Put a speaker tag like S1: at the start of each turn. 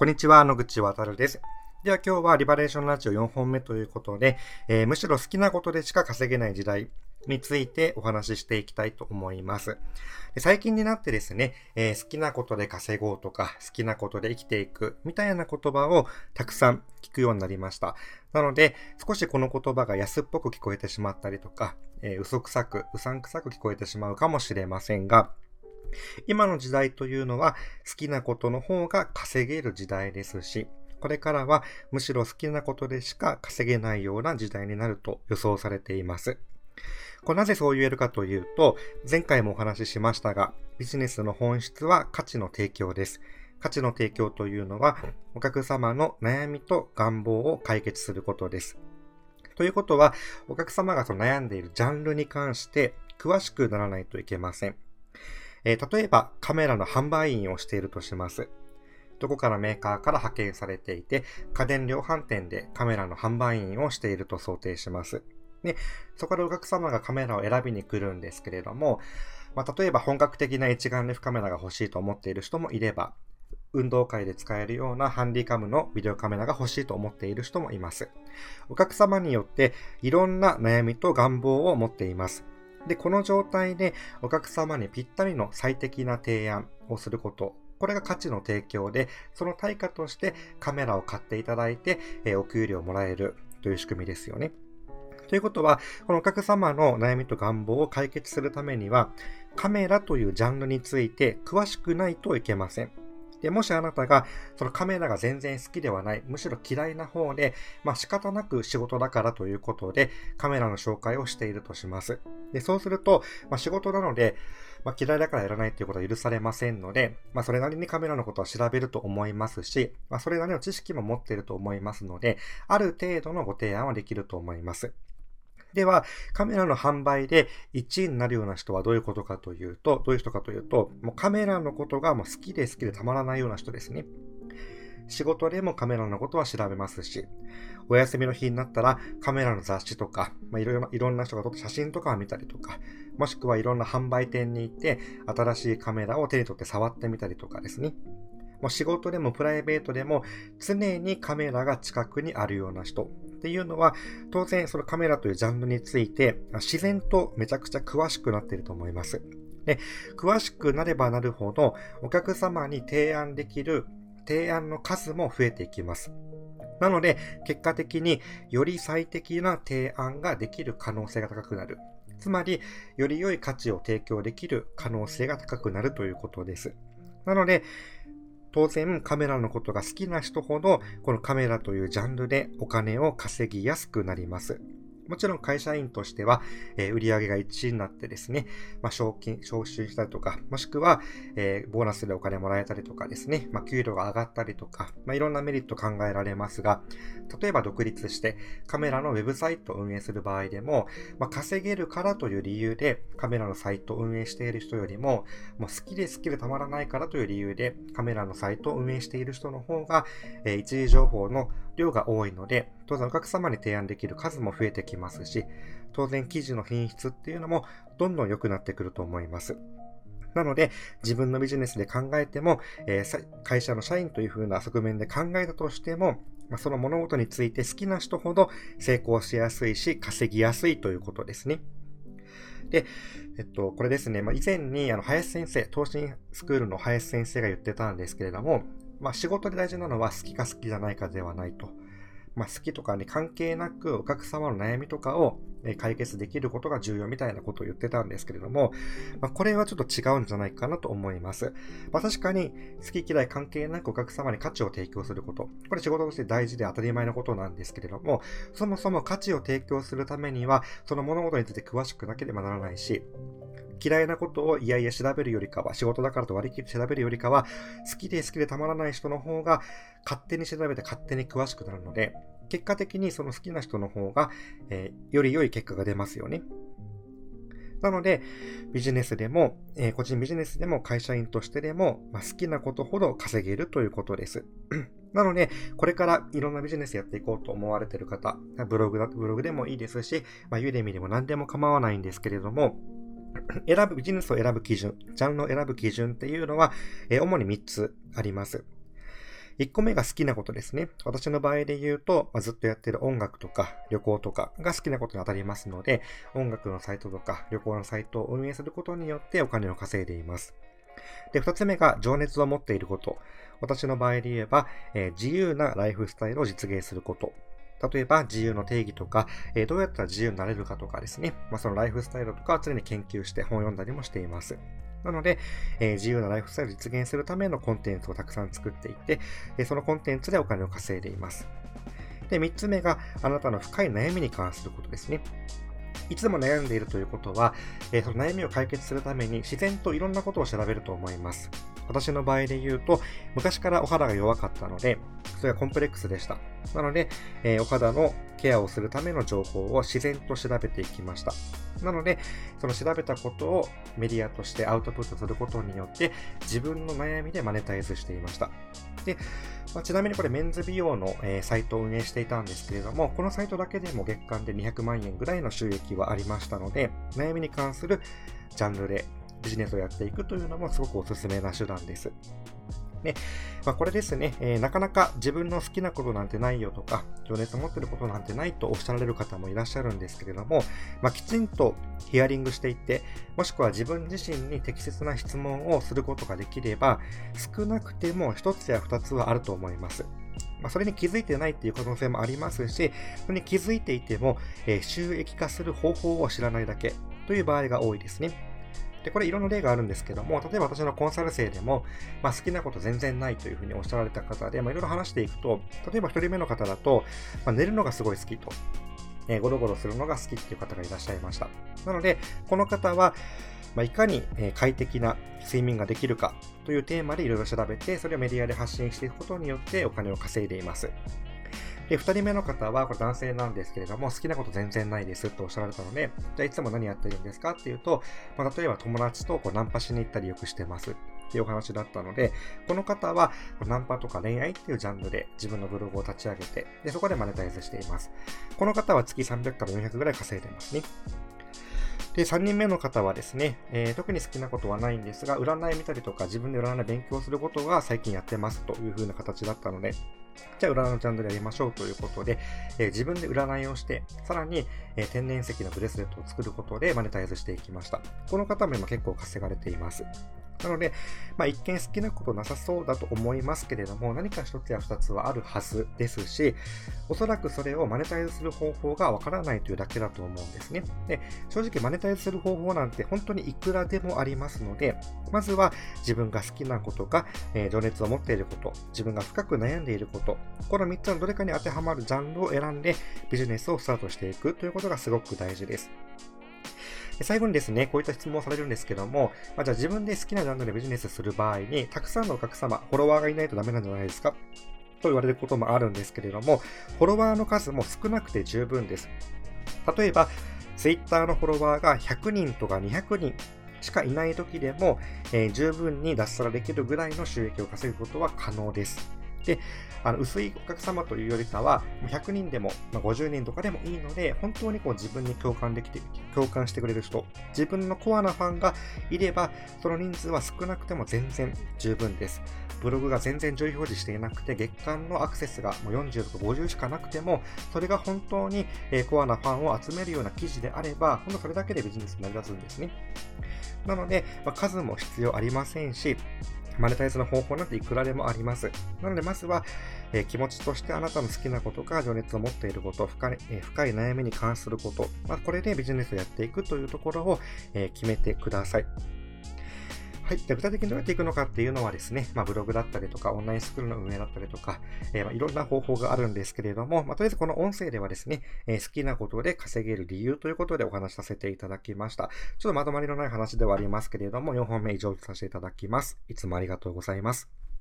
S1: こんにちは、野口渡です。では今日はリバレーションラジオ4本目ということで、えー、むしろ好きなことでしか稼げない時代についてお話ししていきたいと思います。最近になってですね、えー、好きなことで稼ごうとか、好きなことで生きていくみたいな言葉をたくさん聞くようになりました。なので、少しこの言葉が安っぽく聞こえてしまったりとか、えー、嘘くさく、うさんくさく聞こえてしまうかもしれませんが、今の時代というのは好きなことの方が稼げる時代ですし、これからはむしろ好きなことでしか稼げないような時代になると予想されています。これなぜそう言えるかというと、前回もお話ししましたが、ビジネスの本質は価値の提供です。価値の提供というのは、お客様の悩みと願望を解決することです。ということは、お客様がその悩んでいるジャンルに関して詳しくならないといけません。えー、例えばカメラの販売員をしているとします。どこかのメーカーから派遣されていて、家電量販店でカメラの販売員をしていると想定します。で、そこでお客様がカメラを選びに来るんですけれども、まあ、例えば本格的な一眼レフカメラが欲しいと思っている人もいれば、運動会で使えるようなハンディカムのビデオカメラが欲しいと思っている人もいます。お客様によっていろんな悩みと願望を持っています。で、この状態でお客様にぴったりの最適な提案をすること。これが価値の提供で、その対価としてカメラを買っていただいて、えお給料をもらえるという仕組みですよね。ということは、このお客様の悩みと願望を解決するためには、カメラというジャンルについて詳しくないといけません。で、もしあなたが、そのカメラが全然好きではない、むしろ嫌いな方で、まあ仕方なく仕事だからということで、カメラの紹介をしているとします。で、そうすると、まあ仕事なので、まあ嫌いだからやらないということは許されませんので、まあそれなりにカメラのことは調べると思いますし、まあそれなりの知識も持っていると思いますので、ある程度のご提案はできると思います。では、カメラの販売で1位になるような人はどういうことかというと、どういう人かというと、もうカメラのことがもう好きで好きでたまらないような人ですね。仕事でもカメラのことは調べますし、お休みの日になったらカメラの雑誌とか、まあ、いろいろいろんな人が撮った写真とかを見たりとか、もしくはいろんな販売店に行って新しいカメラを手に取って触ってみたりとかですね。もう仕事でもプライベートでも常にカメラが近くにあるような人っていうのは当然そのカメラというジャンルについて自然とめちゃくちゃ詳しくなっていると思います。で詳しくなればなるほどお客様に提案できる提案の数も増えていきます。なので、結果的により最適な提案ができる可能性が高くなる。つまり、より良い価値を提供できる可能性が高くなるということです。なので、当然カメラのことが好きな人ほど、このカメラというジャンルでお金を稼ぎやすくなります。もちろん会社員としては、えー、売上が1位になってですね、まあ、賞金、昇進したりとか、もしくは、えー、ボーナスでお金もらえたりとかですね、まあ、給料が上がったりとか、まあ、いろんなメリット考えられますが、例えば独立してカメラのウェブサイトを運営する場合でも、まあ、稼げるからという理由でカメラのサイトを運営している人よりも、もう好きで好きでたまらないからという理由でカメラのサイトを運営している人の方が、えー、一時情報の量が多いので、当然お客様に提案できる数も増えてきますし、当然記事の品質っていうのもどんどん良くなってくると思います。なので、自分のビジネスで考えても、えー、会社の社員という風な側面で考えたとしても、まあ、その物事について好きな人ほど成功しやすいし、稼ぎやすいということですね。で、えっと、これですね、まあ、以前に、あの、林先生、東進スクールの林先生が言ってたんですけれども、まあ、仕事で大事なのは好きか好きじゃないかではないと。まあ、好きとかに関係なくお客様の悩みとかを解決できることが重要みたいなことを言ってたんですけれども、まあ、これはちょっと違うんじゃないかなと思います。まあ、確かに好き嫌い関係なくお客様に価値を提供すること。これ仕事として大事で当たり前のことなんですけれども、そもそも価値を提供するためには、その物事について詳しくなければならないし、嫌いなことをいやいや調べるよりかは、仕事だからと割り切って調べるよりかは、好きで好きでたまらない人の方が勝手に調べて勝手に詳しくなるので、結果的にその好きな人の方が、えー、より良い結果が出ますよね。なので、ビジネスでも、えー、個人ビジネスでも会社員としてでも、まあ、好きなことほど稼げるということです。なので、これからいろんなビジネスやっていこうと思われている方、ブログだブログでもいいですし、まあ、ユーデミでも何でも構わないんですけれども、選ぶ、ビジネスを選ぶ基準、ジャンルを選ぶ基準っていうのは、えー、主に3つあります。1個目が好きなことですね。私の場合で言うと、まあ、ずっとやってる音楽とか旅行とかが好きなことに当たりますので、音楽のサイトとか旅行のサイトを運営することによってお金を稼いでいます。で、2つ目が情熱を持っていること。私の場合で言えば、えー、自由なライフスタイルを実現すること例えば自由の定義とか、えー、どうやったら自由になれるかとかですね、まあ、そのライフスタイルとかは常に研究して本を読んだりもしています。なので、えー、自由なライフスタイルを実現するためのコンテンツをたくさん作っていて、えそのコンテンツでお金を稼いでいます。で、3つ目があなたの深い悩みに関することですね。いつも悩んでいるということは、え、その悩みを解決するために自然といろんなことを調べると思います。私の場合で言うと、昔からお肌が弱かったので、それがコンプレックスでした。なので、えー、お肌のケアをするための情報を自然と調べていきました。なので、その調べたことをメディアとしてアウトプットすることによって、自分の悩みでマネタイズしていました。で、まあ、ちなみにこれメンズ美容の、えー、サイトを運営していたんですけれども、このサイトだけでも月間で200万円ぐらいの収益はありましたので、悩みに関するジャンルでビジネスをやっていくというのもすごくおすすめな手段です。ね、まあ、これですね、えー、なかなか自分の好きなことなんてないよとか、情熱を持ってることなんてないとおっしゃられる方もいらっしゃるんですけれども、まあ、きちんとヒアリングしていって、もしくは自分自身に適切な質問をすることができれば、少なくても1つや2つはあると思います。まあ、それに気づいてないっていう可能性もありますし、それに気づいていても、えー、収益化する方法を知らないだけという場合が多いですね。で、これいろんな例があるんですけども、例えば私のコンサル生でも、まあ、好きなこと全然ないというふうにおっしゃられた方で、まあ、いろいろ話していくと、例えば1人目の方だと、まあ、寝るのがすごい好きと。えー、ゴロゴロするのが好きっていう方がいらっしゃいました。なので、この方は、まあ、いかに快適な睡眠ができるかというテーマでいろいろ調べて、それをメディアで発信していくことによってお金を稼いでいます。で、2人目の方は、これ男性なんですけれども、好きなこと全然ないですとおっしゃられたので、じゃあいつも何やってるんですかっていうと、まあ、例えば友達とこうナンパしに行ったりよくしてます。っていうお話だったので、この方はナンパとか恋愛っていうジャンルで自分のブログを立ち上げて、でそこでマネタイズしています。この方は月300から400ぐらい稼いでますね。で、3人目の方はですね、えー、特に好きなことはないんですが、占い見たりとか自分で占い勉強することが最近やってますという風な形だったので、じゃあ占いのチャンネルやりましょうということで、えー、自分で占いをして、さらに、えー、天然石のブレスレットを作ることでマネタイズしていきました。この方も今結構稼がれています。なので、まあ、一見好きなことなさそうだと思いますけれども、何か一つや二つはあるはずですし、おそらくそれをマネタイズする方法がわからないというだけだと思うんですね。で、正直マネタイズする方法なんて本当にいくらでもありますので、まずは自分が好きなことか、えー、情熱を持っていること、自分が深く悩んでいること、この3つのどれかに当てはまるジャンルを選んでビジネスをスタートしていくということがすごく大事です。最後にですね、こういった質問をされるんですけども、まあ、じゃあ自分で好きなジャンルでビジネスする場合に、たくさんのお客様、フォロワーがいないとダメなんじゃないですかと言われることもあるんですけれども、フォロワーの数も少なくて十分です。例えば、Twitter のフォロワーが100人とか200人しかいない時でも、えー、十分に脱サラできるぐらいの収益を稼ぐことは可能です。で、あの薄いお客様というよりかは、100人でも、まあ、50人とかでもいいので、本当にこう自分に共感できて、共感してくれる人、自分のコアなファンがいれば、その人数は少なくても全然十分です。ブログが全然上位表示していなくて、月間のアクセスがもう40とか50しかなくても、それが本当にコアなファンを集めるような記事であれば、ほんとそれだけでビジネスに成り立つんですね。なので、まあ、数も必要ありませんし、マネタイズの方法なんていくらでもあります。なので、まずは、えー、気持ちとしてあなたの好きなことか情熱を持っていること、深い,、えー、深い悩みに関すること、まあ、これでビジネスをやっていくというところを、えー、決めてください。はい。で具体的にどうやっていくのかっていうのはですね、まあ、ブログだったりとか、オンラインスクールの運営だったりとか、えー、まあ、いろんな方法があるんですけれども、まあ、とりあえずこの音声ではですね、えー、好きなことで稼げる理由ということでお話しさせていただきました。ちょっとまとまりのない話ではありますけれども、4本目以上とさせていただきます。いつもありがとうございます。